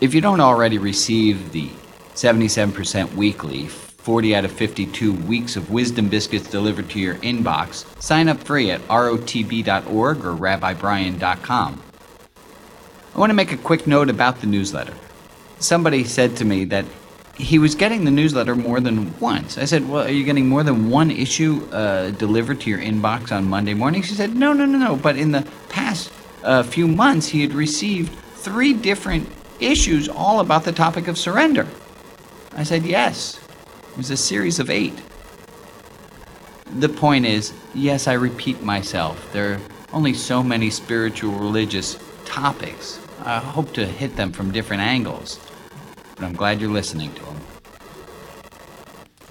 If you don't already receive the 77% weekly, 40 out of 52 weeks of wisdom biscuits delivered to your inbox, sign up free at rotb.org or rabbibrian.com. I want to make a quick note about the newsletter. Somebody said to me that he was getting the newsletter more than once. I said, Well, are you getting more than one issue uh, delivered to your inbox on Monday morning? She said, No, no, no, no. But in the past uh, few months, he had received three different issues all about the topic of surrender. I said, Yes. It was a series of eight. The point is, yes, I repeat myself. There are only so many spiritual religious topics. I hope to hit them from different angles, but I'm glad you're listening to them.